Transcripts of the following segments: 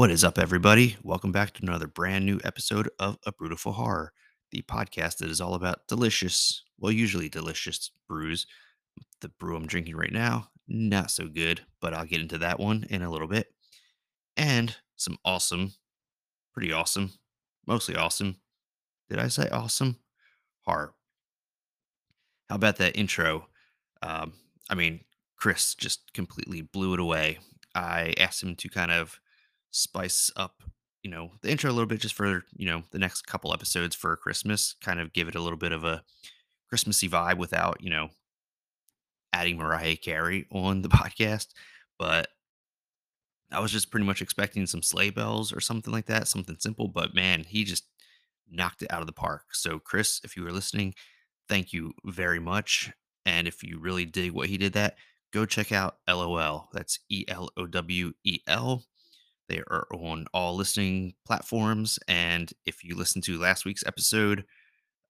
What is up, everybody? Welcome back to another brand new episode of A Beautiful Horror, the podcast that is all about delicious, well, usually delicious brews. The brew I'm drinking right now, not so good, but I'll get into that one in a little bit. And some awesome, pretty awesome, mostly awesome. Did I say awesome? Horror. How about that intro? Um, I mean, Chris just completely blew it away. I asked him to kind of spice up, you know, the intro a little bit just for, you know, the next couple episodes for Christmas, kind of give it a little bit of a Christmassy vibe without, you know, adding Mariah Carey on the podcast. But I was just pretty much expecting some sleigh bells or something like that, something simple. But man, he just knocked it out of the park. So, Chris, if you were listening, thank you very much. And if you really dig what he did, that go check out Elowel. That's E L O W E L. They are on all listening platforms. And if you listen to last week's episode,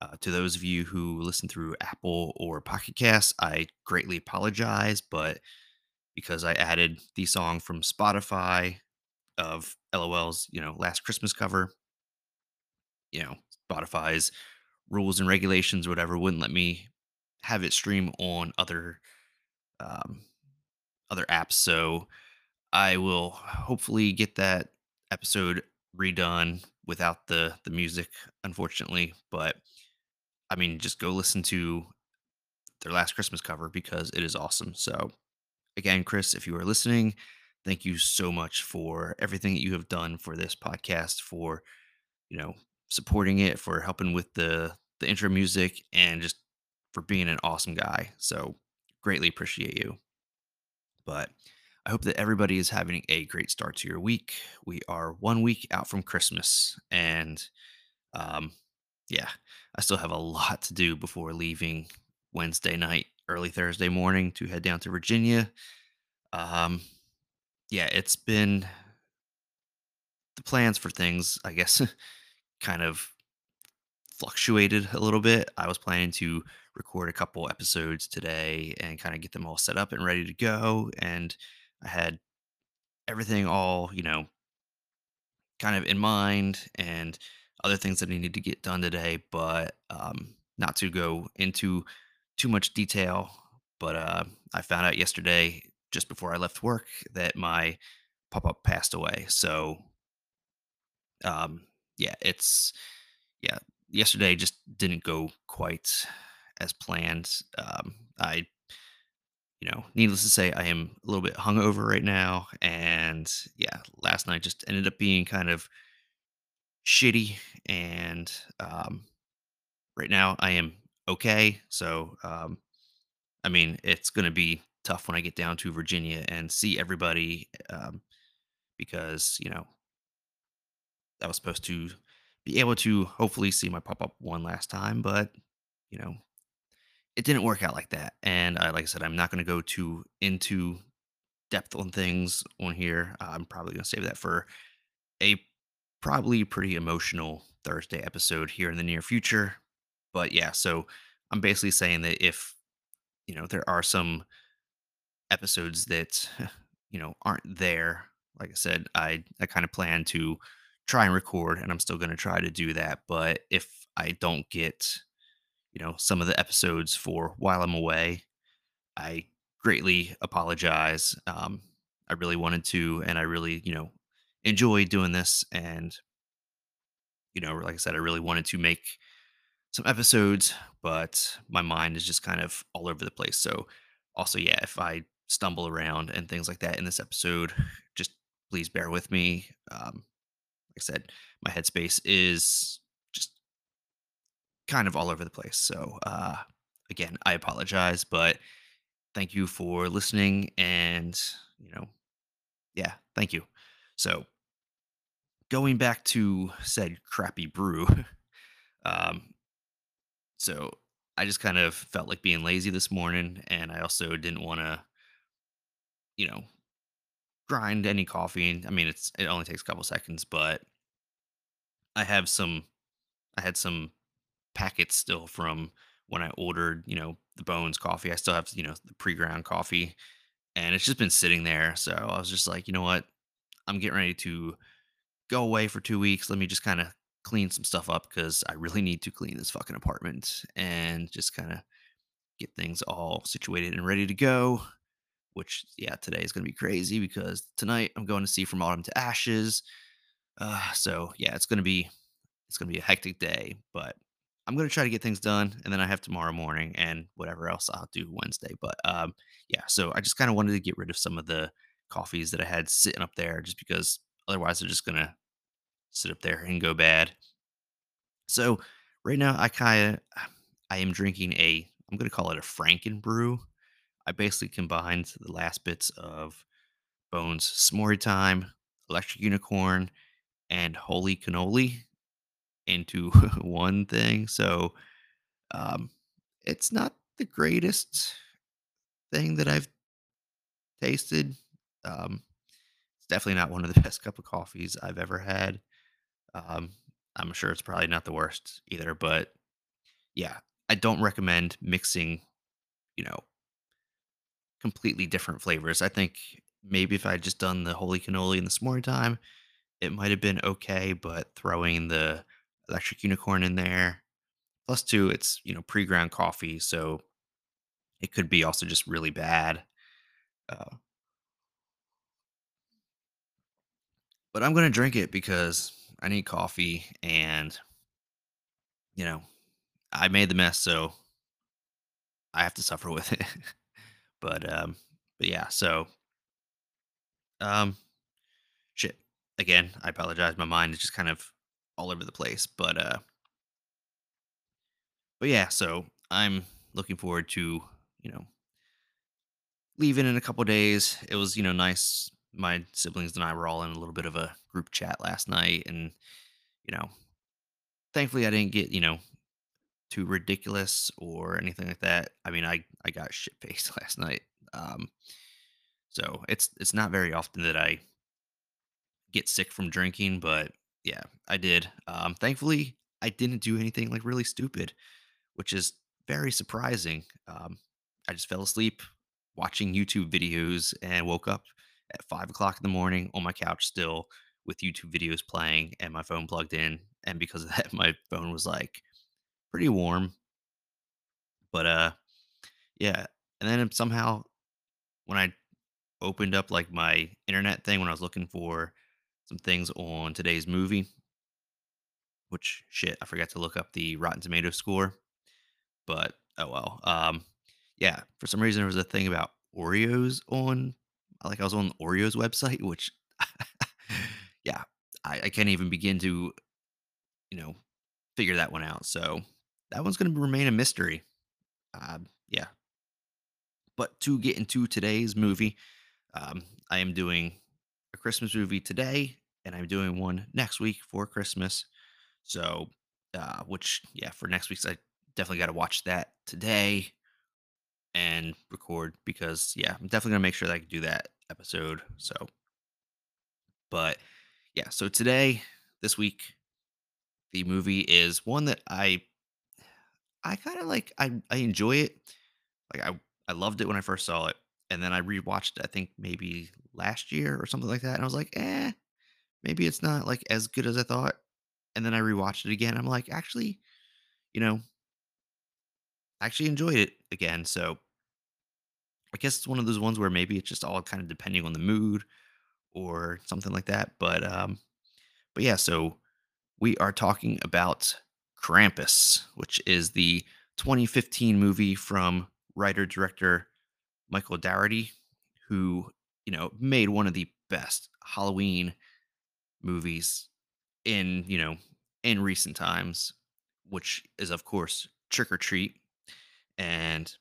uh, to those of you who listen through Apple or Pocket Casts, I greatly apologize, but because I added the song from Spotify of Elowel's, you know, last Christmas cover, you know, Spotify's rules and regulations, whatever, wouldn't let me have it stream on other um, other apps. So I will hopefully get that episode redone without the the music, unfortunately. But I mean, just go listen to their last Christmas cover because it is awesome. So again, Chris, if you are listening, thank you so much for everything that you have done for this podcast, for you know supporting it, for helping with the the intro music, and just for being an awesome guy. So greatly appreciate you. But I hope that everybody is having a great start to your week. We are one week out from Christmas, and um, yeah, I still have a lot to do before leaving Wednesday night, early Thursday morning to head down to Virginia. Um, yeah, it's been the plans for things, I guess, kind of fluctuated a little bit. I was planning to record a couple episodes today and kind of get them all set up and ready to go. And I had everything all, you know, kind of in mind and other things that I needed to get done today, but um, not to go into too much detail. But uh, I found out yesterday, just before I left work, that my pop up passed away. So, um, yeah, it's, yeah, yesterday just didn't go quite as planned. Um, I, you know, needless to say, I am a little bit hungover right now, and yeah, last night just ended up being kind of shitty. And um, right now, I am okay. So, um, I mean, it's going to be tough when I get down to Virginia and see everybody um, because you know I was supposed to be able to hopefully see my pop up one last time, but you know it didn't work out like that. And like I said, I'm not going to go too into depth on things on here. Uh, I'm probably going to save that for a probably pretty emotional Thursday episode here in the near future. But yeah, so I'm basically saying that if you know there are some episodes that you know aren't there, like I said, I I kind of plan to try and record, and I'm still going to try to do that. But if I don't get you know some of the episodes for while I'm away, I greatly apologize. Um, I really wanted to, and I really you know enjoy doing this, and you know, like I said, I really wanted to make some episodes, but my mind is just kind of all over the place. So, also, yeah, if I stumble around and things like that in this episode, just please bear with me. Um, like I said, my headspace is kind of all over the place. So, uh, again, I apologize, but thank you for listening. And, you know, yeah, thank you. So, going back to said crappy brew, um, so I just kind of felt like being lazy this morning, and I also didn't want to, you know, grind any coffee. I mean, it's it only takes a couple seconds, but I have some, I had some packets still from when I ordered, you know, the Bones coffee. I still have, you know, the pre-ground coffee and it's just been sitting there. So I was just like, you know what? I'm getting ready to go away for two weeks. Let me just kind of clean some stuff up because I really need to clean this fucking apartment and just kind of get things all situated and ready to go. Which, yeah, today is going to be crazy because tonight I'm going to see From Autumn to Ashes. Uh, so yeah, it's going to be it's going to be a hectic day, but I'm to try to get things done, and then I have tomorrow morning and whatever else I'll do Wednesday. But um, yeah, so I just kind of wanted to get rid of some of the coffees that I had sitting up there, just because otherwise they're just to sit up there and go bad. So right now, I kind of I am drinking a I'm to call it a Franken brew. I basically combined the last bits of Bones S'more Time, Electric Unicorn, and Holy Cannoli into one thing. So um, it's not the greatest thing that I've tasted. Um, it's definitely not one of the best cup of coffees I've ever had. Um, I'm sure it's probably not the worst either, but yeah, I don't recommend mixing, you know, completely different flavors. I think maybe if I would just done the holy cannoli in the s'more time, it might have been okay, but throwing the electric unicorn in there, plus two, it's you know pre-ground coffee, so it could be also just really bad. Uh, but I'm gonna drink it because I need coffee, and you know I made the mess, so I have to suffer with it. but um, but yeah, so um, shit. Again, I apologize. My mind is just kind of all over the place, but uh, but yeah. So I'm looking forward to you know leaving in a couple days. It was you know nice. My siblings and I were all in a little bit of a group chat last night, and you know, thankfully I didn't get you know too ridiculous or anything like that. I mean, I I got shit faced last night. Um, so it's it's not very often that I get sick from drinking, but yeah, I did. Um, thankfully, I didn't do anything like really stupid, which is very surprising. Um, I just fell asleep watching YouTube videos and woke up at five o'clock in the morning on my couch still with YouTube videos playing and my phone plugged in. And because of that, my phone was like pretty warm. But uh, yeah. And then somehow when I opened up like my internet thing when I was looking for some things on today's movie, which shit, I forgot to look up the Rotten Tomato score, but oh well. Um, yeah, for some reason there was a thing about Oreos on, like I was on the Oreos website, which, yeah, I, I can't even begin to, you know, figure that one out. So that one's going to remain a mystery. Um, yeah. But to get into today's movie, um, I am doing a Christmas movie today, and I'm doing one next week for Christmas. So, uh, which yeah, for next week's I definitely got to watch that today and record because yeah, I'm definitely gonna make sure that I can do that episode. So, but yeah, so today, this week, the movie is one that I I kind of like. I I enjoy it. Like I I loved it when I first saw it, and then I rewatched. it, I think maybe last year or something like that, and I was like, eh, maybe it's not like as good as I thought. And then I rewatched it again. I'm like, actually, you know, actually enjoyed it again. So I guess it's one of those ones where maybe it's just all kind of depending on the mood or something like that. But um, but yeah, so we are talking about Krampus, which is the 2015 movie from writer director Michael Dougherty, who you know made one of the best Halloween movies in you know in recent times, which is of course Trick 'r Treat, and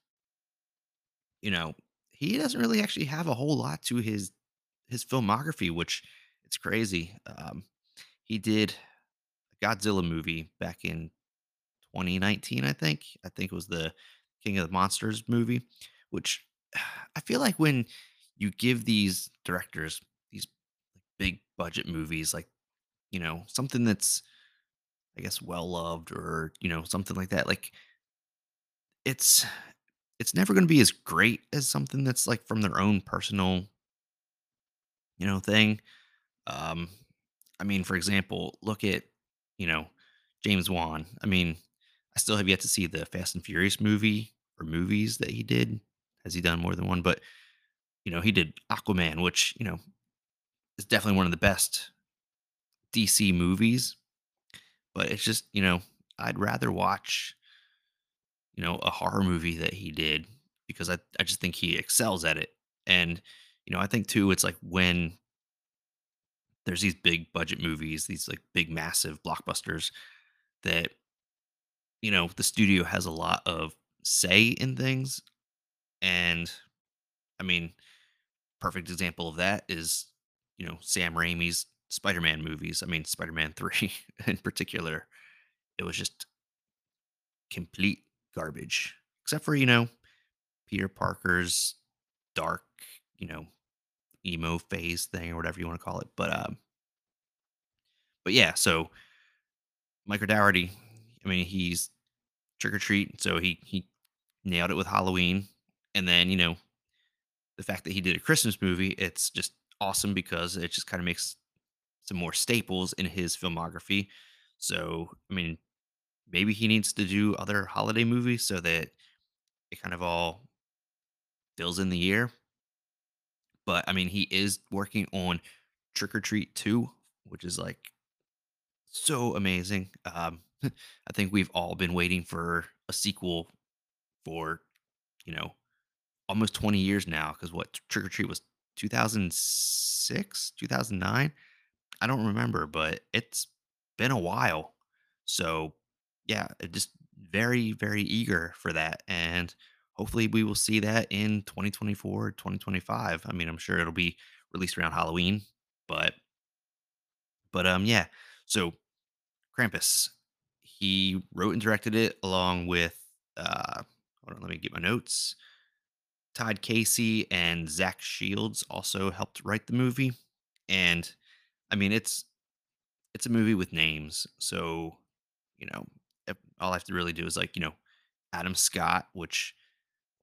you know he doesn't really actually have a whole lot to his his filmography, which it's crazy. Um, he did a Godzilla movie back in 2019, I think. I think it was the King of the Monsters movie, which I feel like when you give these directors these big budget movies, like, you know, something that's, I guess, well loved or, you know, something like that, like, it's, it's never going to be as great as something that's like from their own personal, you know, thing. Um, I mean, for example, look at, you know, James Wan. I mean, I still have yet to see the Fast and Furious movie or movies that he did. Has he done more than one? But, you know, he did Aquaman, which, you know, is definitely one of the best DC movies. But it's just, you know, I'd rather watch, you know, a horror movie that he did because I, I just think he excels at it. And, you know, I think too, it's like when there's these big budget movies, these like big, massive blockbusters that, you know, the studio has a lot of say in things. And I mean, perfect example of that is, you know, Sam Raimi's Spider-Man movies. I mean, Spider-Man 3 in particular. It was just complete garbage. Except for, you know, Peter Parker's dark, you know, emo phase thing or whatever you want to call it. But um but yeah, so Michael Dougherty, I mean, he's Trick 'r Treat, so he he nailed it with Halloween. And then, you know, the fact that he did a Christmas movie, it's just awesome because it just kind of makes some more staples in his filmography. So, I mean, maybe he needs to do other holiday movies so that it kind of all fills in the year. But I mean, he is working on Trick 'r Treat 2, which is like so amazing. Um, I think we've all been waiting for a sequel for, you know, almost 20 years now. Cause what Trick 'r Treat was 2006, 2009. I don't remember, but it's been a while. So, yeah, just very, very eager for that. And hopefully we will see that in 2024, 2025. I mean, I'm sure it'll be released around Halloween, but but um yeah. So Krampus, he wrote and directed it along with uh hold on, let me get my notes. Todd Casey and Zach Shields also helped write the movie. And I mean, it's it's a movie with names. So, you know, all I have to really do is like, you know, Adam Scott, which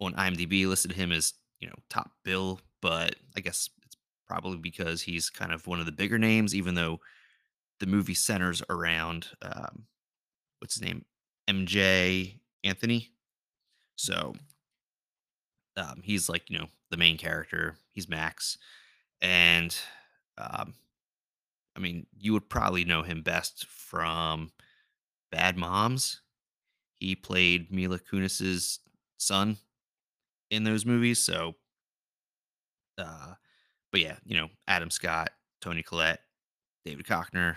on IMDb listed him as, you know, top bill, but I guess it's probably because he's kind of one of the bigger names, even though the movie centers around um, what's his name? Emjay Anthony. So um, he's like, you know, the main character. He's Max. And um, I mean, you would probably know him best from Bad Moms. He played Mila Kunis's son in those movies. So, uh, but yeah, you know, Adam Scott, Toni Collette, David Koechner,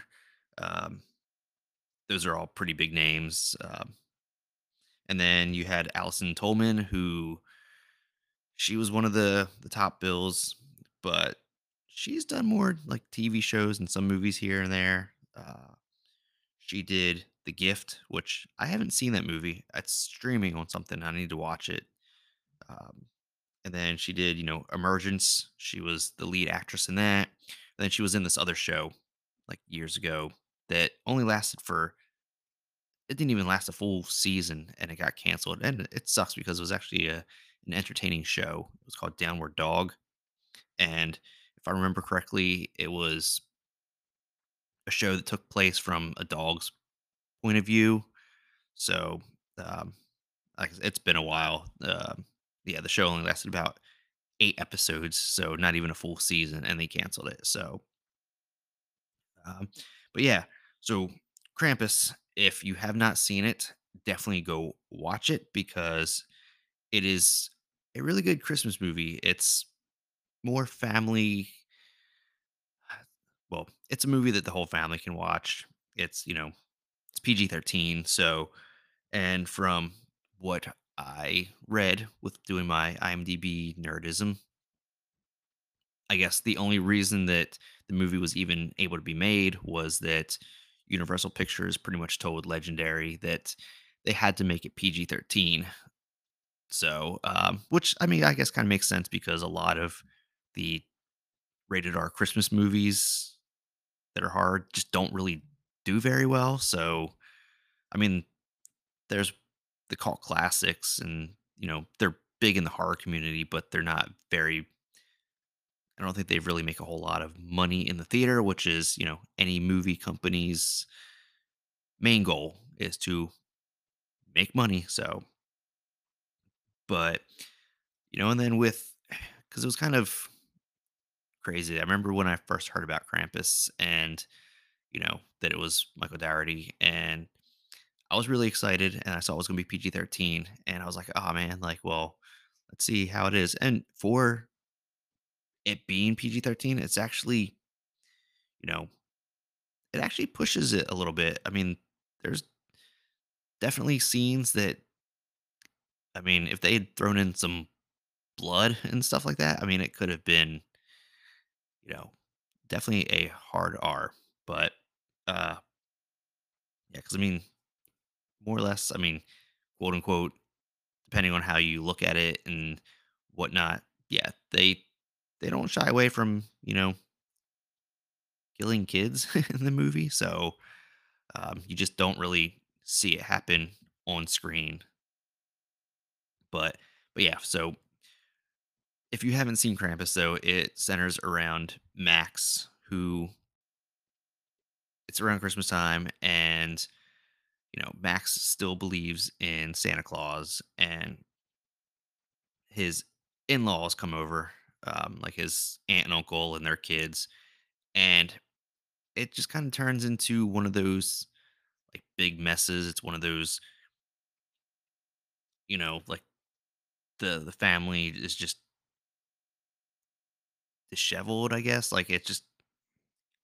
um, those are all pretty big names. Um, and then you had Allison Tolman, who she was one of the the top bills, but she's done more like TV shows and some movies here and there. Uh, she did The Gift, which I haven't seen that movie. It's streaming on something. I need to watch it. Um, and then she did, you know, Emergence. She was the lead actress in that. And then she was in this other show like years ago that only lasted for it didn't even last a full season and it got canceled. And it sucks because it was actually a an entertaining show. It was called Downward Dog. And if I remember correctly, it was a show that took place from a dog's point of view. So, um, like it's been a while. Um, yeah, the show only lasted about eight episodes, so not even a full season, and they canceled it. So, um, but yeah, so Krampus, if you have not seen it, definitely go watch it because it is a really good Christmas movie. It's more family. Well, it's a movie that the whole family can watch. It's you know, it's PG thirteen. So, and from what I read with doing my IMDb nerdism, I guess the only reason that the movie was even able to be made was that Universal Pictures pretty much told Legendary that they had to make it PG 13. So, um, which I mean, I guess kind of makes sense because a lot of the rated R Christmas movies that are hard just don't really do very well. So, I mean, there's the cult classics, and you know they're big in the horror community, but they're not very I don't think they really make a whole lot of money in the theater, which is, you know, any movie company's main goal is to make money. So, but you know, and then with because it was kind of crazy. I remember when I first heard about Krampus and you know that it was Michael Dougherty, and I was really excited, and I saw it was going to be PG thirteen, and I was like, oh man, like, well, let's see how it is. And for it being PG thirteen, it's actually, you know, it actually pushes it a little bit. I mean, there's definitely scenes that, I mean, if they had thrown in some blood and stuff like that, I mean, it could have been, you know, definitely a hard R. But uh yeah, because I mean, more or less, I mean, quote unquote, depending on how you look at it and whatnot, yeah, they they don't shy away from, you know, killing kids in the movie. So um, you just don't really see it happen on screen. But but yeah, so if you haven't seen Krampus though, it centers around Max, who it's around Christmas time, and you know Max still believes in Santa Claus, and his in-laws come over, um, like his aunt and uncle and their kids, and it just kind of turns into one of those like big messes. It's one of those, you know, like the the family is just disheveled, I guess. Like it just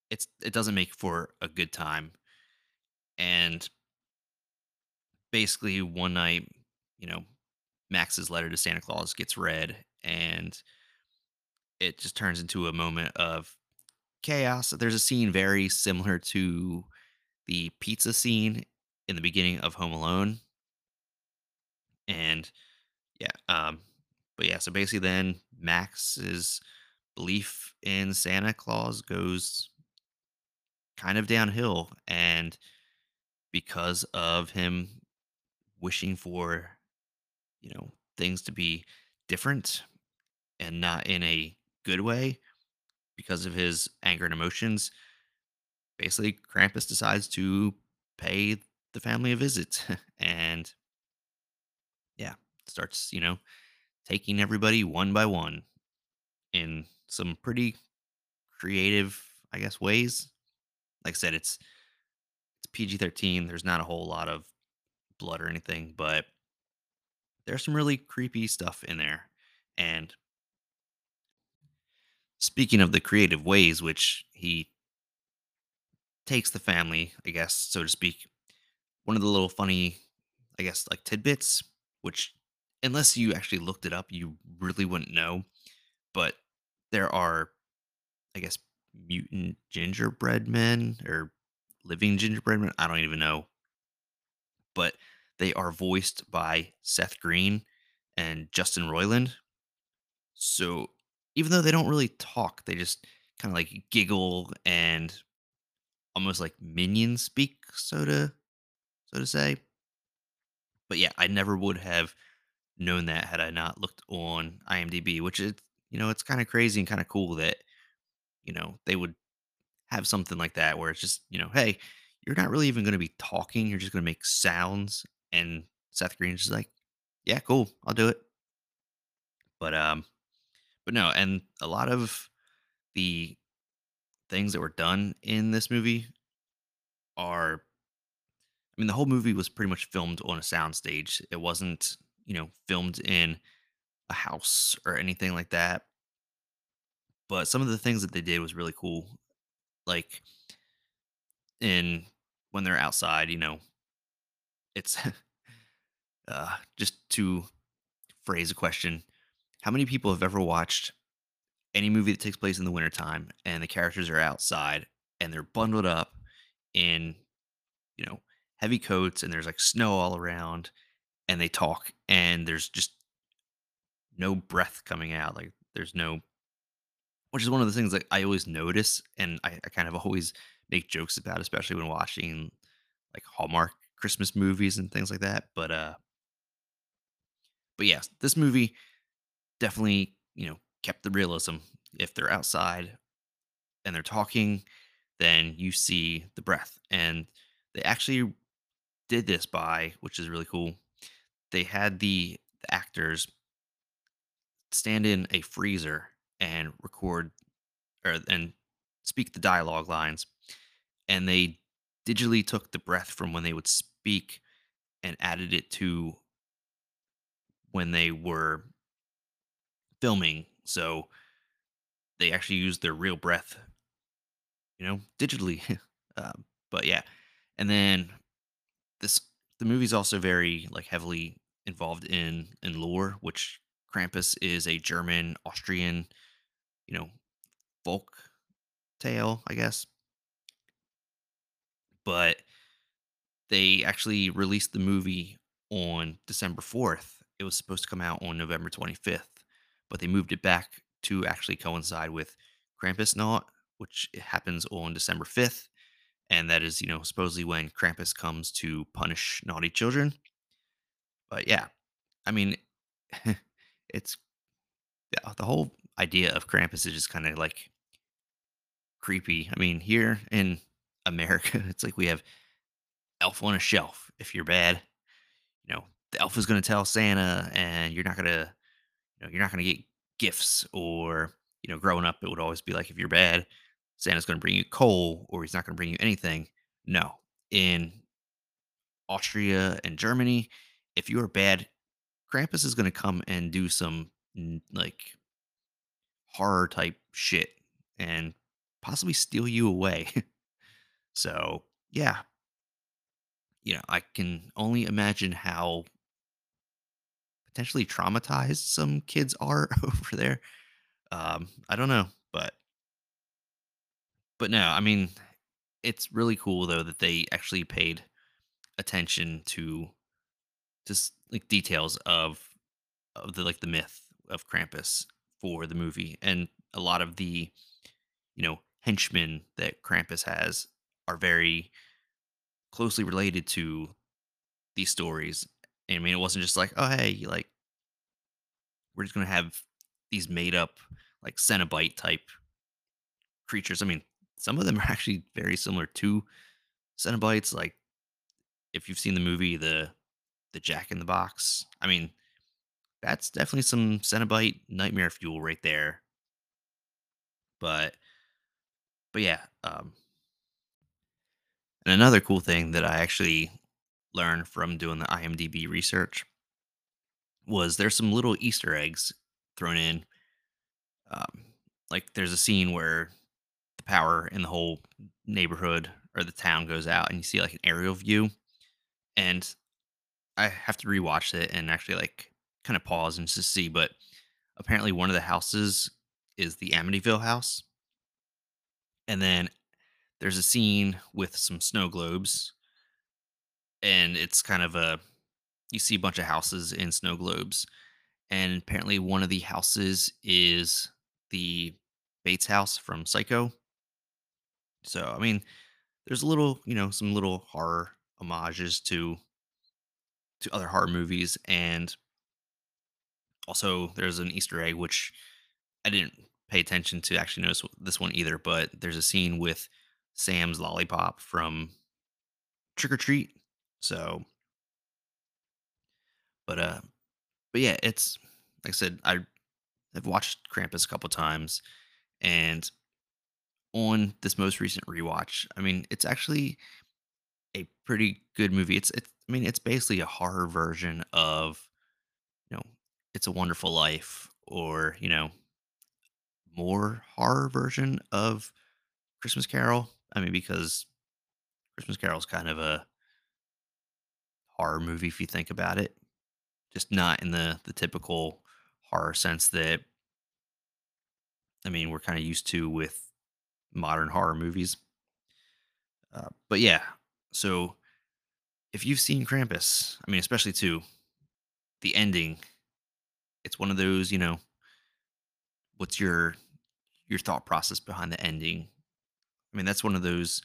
it's it doesn't make for a good time. And basically one night, you know, Max's letter to Santa Claus gets read and it just turns into a moment of chaos. There's a scene very similar to the pizza scene in the beginning of Home Alone. And yeah, um, but yeah, so basically then Max's belief in Santa Claus goes kind of downhill. And because of him wishing for, you know, things to be different and not in a good way because of his anger and emotions, basically Krampus decides to pay the family a visit and starts, you know, taking everybody one by one in some pretty creative, I guess, ways. Like I said, it's it's PG-13. There's not a whole lot of blood or anything, but there's some really creepy stuff in there. And speaking of the creative ways which he takes the family, I guess, so to speak, one of the little funny, I guess, like tidbits, which unless you actually looked it up, you really wouldn't know. But there are, I guess, mutant gingerbread men or living gingerbread men. I don't even know. But they are voiced by Seth Green and Justin Roiland. So even though they don't really talk, they just kind of like giggle and almost like minion speak, so to so to say. But yeah, I never would have known that had I not looked on IMDb, which is you know, it's kind of crazy and kind of cool that you know they would have something like that where it's just you know, hey, you're not really even going to be talking, you're just going to make sounds, and Seth Green's just like, yeah, cool, I'll do it. But um, but no, and a lot of the things that were done in this movie are I mean, the whole movie was pretty much filmed on a soundstage. It wasn't, you know, filmed in a house or anything like that. But some of the things that they did was really cool. Like in when they're outside, you know, it's uh just to phrase a question. How many people have ever watched any movie that takes place in the wintertime and the characters are outside and they're bundled up in, you know, heavy coats and there's like snow all around and they talk and there's just no breath coming out. Like there's no, which is one of the things that I always notice and I, I kind of always make jokes about, especially when watching like Hallmark Christmas movies and things like that. But, uh, but yes, this movie definitely, you know, kept the realism. If they're outside and they're talking, then you see the breath. And they actually did this by, which is really cool. They had the, the actors stand in a freezer and record or and speak the dialogue lines and they digitally took the breath from when they would speak and added it to when they were filming. So they actually used their real breath, you know, digitally. um, but yeah, and then this the movie's also very like heavily involved in in lore, which Krampus is a German Austrian, you know, folk tale, I guess. But they actually released the movie on December 4th. It was supposed to come out on November 25th, but they moved it back to actually coincide with Krampusnacht, which happens on December 5th. And that is, you know, supposedly when Krampus comes to punish naughty children. But yeah, I mean, it's the whole idea of Krampus is just kind of like creepy. I mean, here in America, it's like we have elf on a shelf. If you're bad, you know, the elf is going to tell Santa, and you're not going to, you know, you're not going to get gifts. Or, you know, growing up, it would always be like, if you're bad, Santa's going to bring you coal, or he's not going to bring you anything. No, in Austria and Germany, if you're bad, Krampus is going to come and do some like horror type shit and possibly steal you away. so, yeah, you know, I can only imagine how potentially traumatized some kids are over there. Um, I don't know, but but no, I mean, it's really cool though that they actually paid attention to just like details of of the like the myth of Krampus for the movie, and a lot of the you know henchmen that Krampus has are very closely related to these stories. And, I mean, it wasn't just like, oh hey, like we're just gonna have these made up like Cenobite type creatures. I mean, some of them are actually very similar to Cenobites. Like if you've seen the movie the the Jack in the Box, I mean, that's definitely some Cenobite nightmare fuel right there. But but yeah, um, and another cool thing that I actually learned from doing the IMDb research was there's some little Easter eggs thrown in. Um, like there's a scene where power in the whole neighborhood or the town goes out, and you see like an aerial view, and I have to rewatch it and actually like kind of pause and just see. But apparently, one of the houses is the Amityville house, and then there's a scene with some snow globes, and it's kind of a you see a bunch of houses in snow globes, and apparently one of the houses is the Bates house from Psycho. So I mean, there's a little, you know, some little horror homages to to other horror movies, and also there's an Easter egg which I didn't pay attention to actually notice this one either, but there's a scene with Sam's lollipop from Trick 'r Treat. So, but uh, but yeah, it's like I said, I have watched Krampus a couple times, and on this most recent rewatch, I mean, it's actually a pretty good movie. It's it's I mean, it's basically a horror version of you know, It's a Wonderful Life, or you know, more horror version of Christmas Carol. I mean, because Christmas Carol is kind of a horror movie if you think about it, just not in the the typical horror sense that I mean we're kind of used to with modern horror movies. Uh, but yeah, so if you've seen Krampus, I mean, especially too the ending, it's one of those you know, what's your your thought process behind the ending? I mean, that's one of those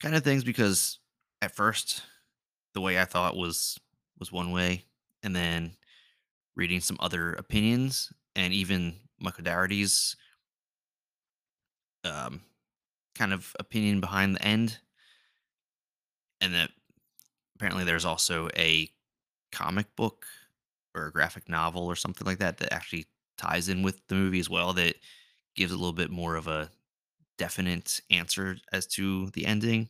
kind of things because at first the way I thought was was one way, and then reading some other opinions and even Michael Dougherty's um, kind of opinion behind the end, and that apparently there's also a comic book or a graphic novel or something like that that actually ties in with the movie as well that gives a little bit more of a definite answer as to the ending.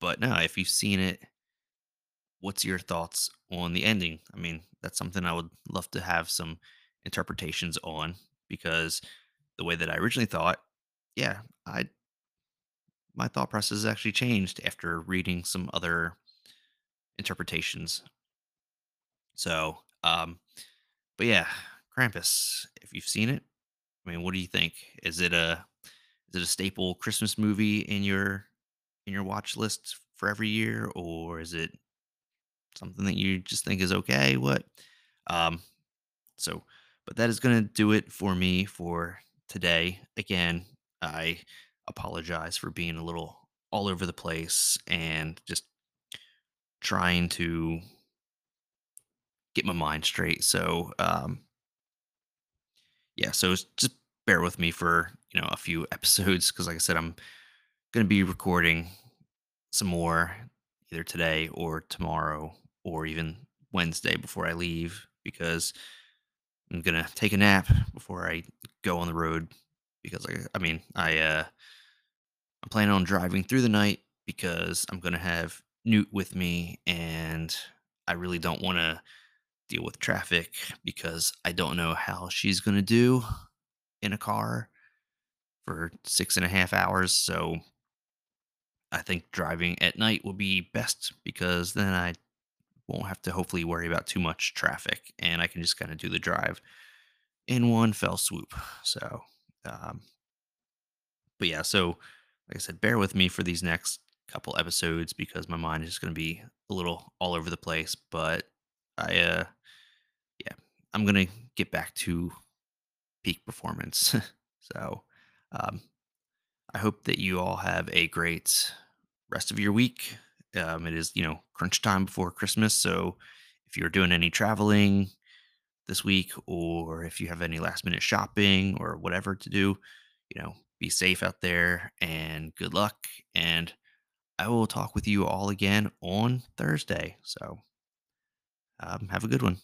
But no, if you've seen it, what's your thoughts on the ending? I mean, that's something I would love to have some interpretations on because the way that I originally thought, yeah, I my thought process has actually changed after reading some other interpretations. So, um, but yeah, Krampus. If you've seen it, I mean, what do you think? Is it a is it a staple Christmas movie in your in your watch list for every year, or is it something that you just think is okay? What? Um, so, but that is going to do it for me for today. Again, I apologize for being a little all over the place and just trying to get my mind straight. So, um, yeah, so just bear with me for you know a few episodes because, like I said, I'm going to be recording some more either today or tomorrow or even Wednesday before I leave because I'm gonna take a nap before I go on the road because I, I mean I uh I'm planning on driving through the night because I'm gonna have Newt with me and I really don't want to deal with traffic because I don't know how she's gonna do in a car for six and a half hours. So I think driving at night will be best because then I won't have to hopefully worry about too much traffic and I can just kind of do the drive in one fell swoop. So, um, but yeah, so like I said, bear with me for these next couple episodes because my mind is going to be a little all over the place. But I, uh, yeah, I'm gonna get back to peak performance. so, um, I hope that you all have a great rest of your week. Um, it is, you know, crunch time before Christmas. So if you're doing any traveling this week or if you have any last minute shopping or whatever to do, you know, be safe out there and good luck. And I will talk with you all again on Thursday. So um, have a good one.